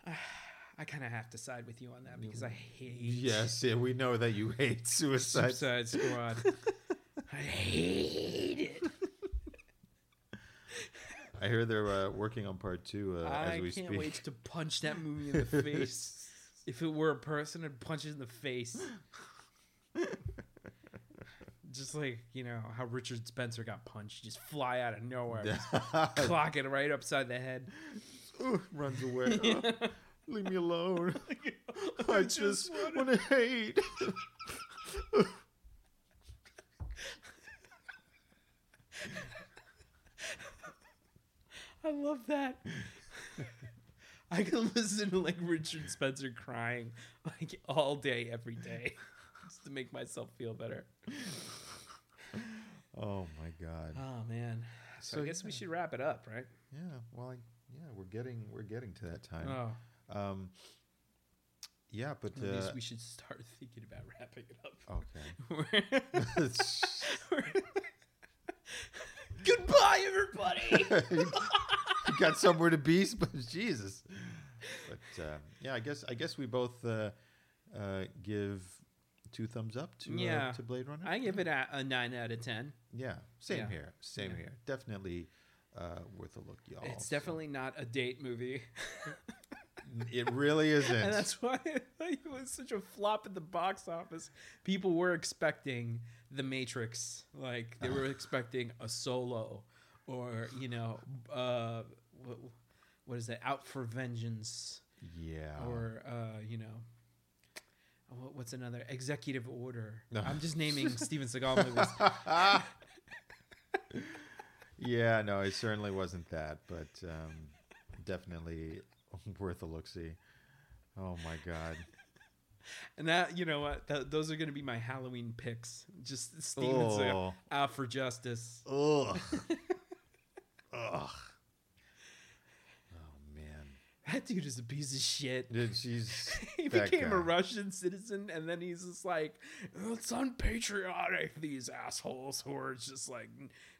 Yeah. *sighs* I kind of have to side with you on that because I hate Yes, yeah, we know that you hate Suicide. Suicide Squad. *laughs* I hate it. *laughs* I hear they're uh, working on part two uh, I as we can't wait to punch that *laughs* movie in the face. if it were a person, I'd punch it in the face. *laughs* Just like you know how Richard Spencer got punched, just fly out of nowhere, just clock it right upside the head. Ooh, runs away. Oh, leave me alone. I just want to hate. I love that. *laughs* I can listen to like Richard Spencer crying like all day, every day, *laughs* just to make myself feel better. *laughs* Oh my god. Oh man. So, So, I guess we should wrap it up, right? Yeah. Well, I, yeah, we're getting we're getting to that time. Oh, Um. Yeah, but at least uh, we should start thinking about wrapping it up. okay. Goodbye, everybody. *laughs* got somewhere to be, but Jesus. But uh, yeah, I guess I guess we both uh, uh, give two thumbs up to Yeah. uh, to Blade Runner. I give it a, a nine out of ten. yeah, same Yeah. here, same Yeah. here. Definitely uh, worth a look, y'all. It's So- definitely not a date movie, it really *laughs* isn't. and that's why *laughs* it was such a flop at the box office. People were expecting The Matrix, like they were expecting a Solo, or you know, uh, what, what is it? Out for Vengeance. yeah. or uh, you know, what- what's another executive order? No. I'm just naming Steven Seagal movies. *laughs* yeah, no, it certainly wasn't that, but um, definitely worth a look. See. Oh my God. And that, you know what? Th- those are going to be my Halloween picks. Just Steven Seagal Oh. out for justice. Ugh. *laughs* Ugh. Oh. That dude is a piece of shit. Dude, she's *laughs* He became a. Russian citizen, and then he's just like, oh, "It's unpatriotic." These assholes who are just like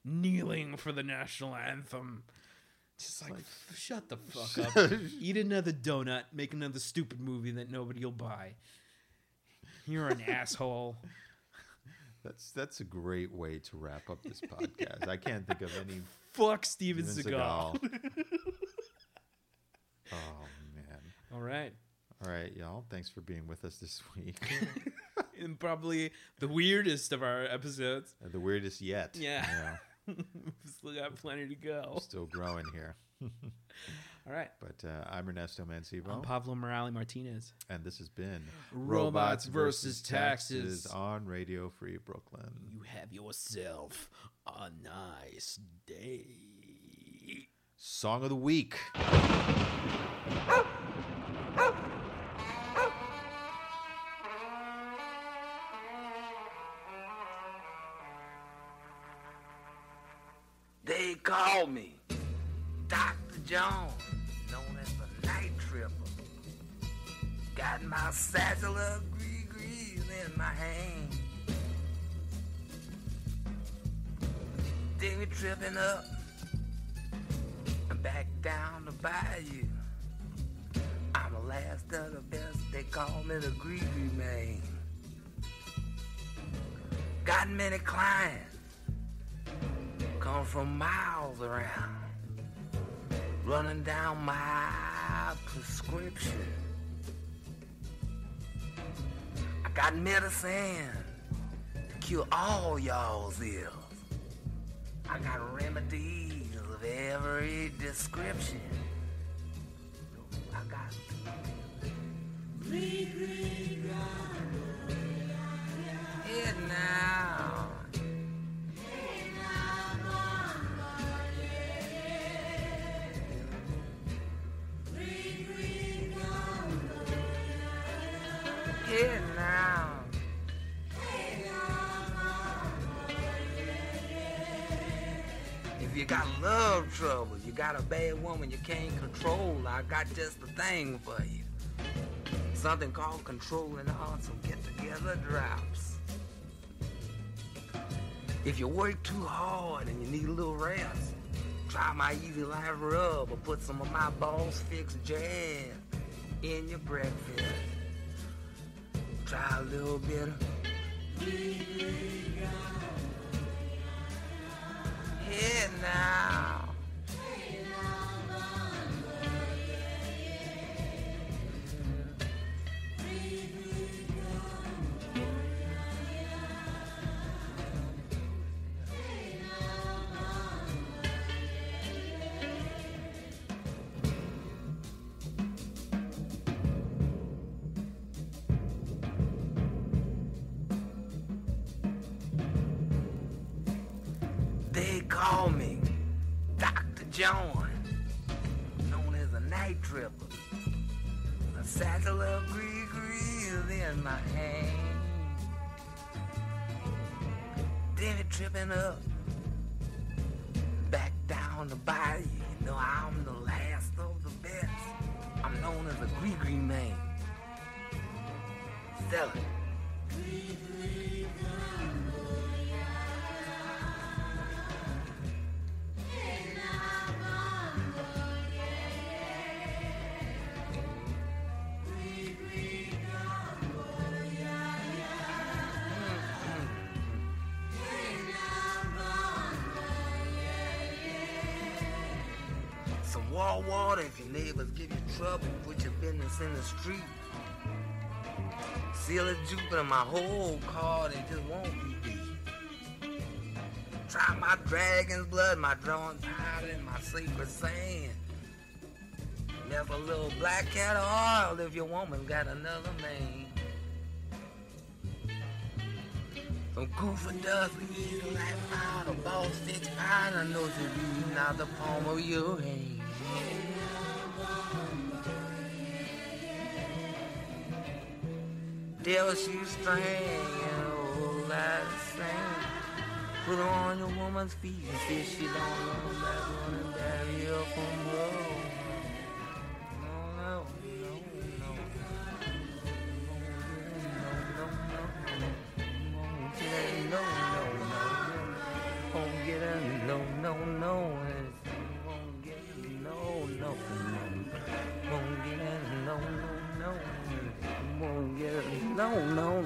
kneeling for the national anthem. Just like, f- shut the *laughs* fuck up. *laughs* Eat another donut. Make another stupid movie that nobody will buy. You're an asshole. That's that's a great way to wrap up this podcast. I can't think of any Fuck Steven Steven Seagal. Oh man. All right. All right, y'all. Thanks for being with us this *laughs* week. *laughs* And probably the weirdest of our episodes. Uh, the weirdest yet. Yeah. *laughs* We've still got plenty to go. still growing here. All right. But uh, I'm Ernesto Mancibo, I'm Pablo Morales Martinez. and this has been Robots versus Taxes. on Radio Free Brooklyn. You have yourself a nice day. Song of the week. They call me Dr. Jones, known as the Night Tripper. Got my satchel of gris-gris in my hand. Dig me tripping up down the bayou. I'm the last of the best, they call me the gris-gris man. Got many clients come from miles around, running down my prescription. I got medicine to cure all y'all's ills. I got remedies of every description. I got it now. Love trouble, you got a bad woman you can't control, I got just the thing for you. Something called controlling hearts and get together drops. If you work too hard and you need a little rest, try my easy life rub or put some of my boss fix jam in your breakfast. Try a little bit of Here now. In my hand. Then it tripping up, trouble. Put your business in the street. Seal of Jupiter, my whole card, it just won't be beat. Try my dragon's blood, my drawn powder, and my sacred sand. Never a little black cat oil if your woman got another man. Some goofer dust, life out. A ball pound, I know to be not the palm of your hand. And a whole lot. Put on your woman's feet and see she don't run back running down here from home. A no,